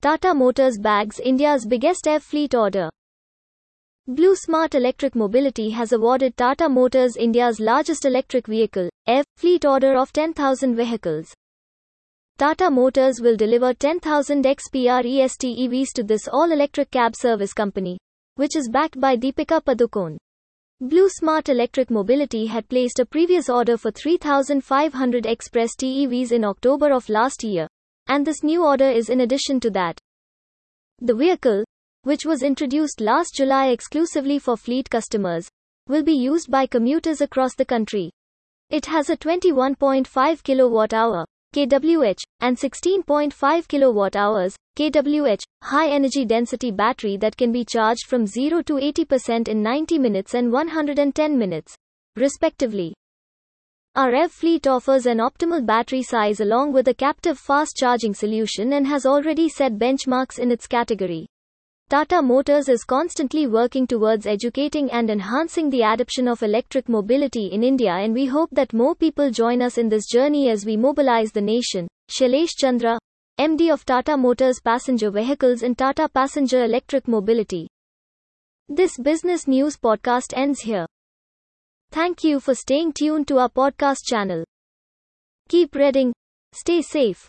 Tata Motors bags India's biggest EV fleet order. BluSmart Electric Mobility has awarded Tata Motors India's largest electric vehicle, EV, fleet order of 10,000 vehicles. Tata Motors will deliver 10,000 XPRES-T EVs to this all-electric cab service company, which is backed by Deepika Padukone. BluSmart Electric Mobility had placed a previous order for 3,500 XPRES-T EVs in October of last year, and this new order is in addition to that. The vehicle, which was introduced last July exclusively for fleet customers, will be used by commuters across the country. It has a 21.5 kilowatt hour kWh and 16.5 kilowatt hours kWh high energy density battery that can be charged from 0 to 80% in 90 minutes and 110 minutes respectively. Our EV fleet offers an optimal battery size along with a captive fast charging solution and has already set benchmarks in its category. Tata Motors is constantly working towards educating and enhancing the adoption of electric mobility in India and we hope that more people join us in this journey as we mobilize the nation. Shailesh Chandra, MD of Tata Motors Passenger Vehicles and Tata Passenger Electric Mobility. This business news podcast ends here. Thank you for staying tuned to our podcast channel. Keep reading. Stay safe.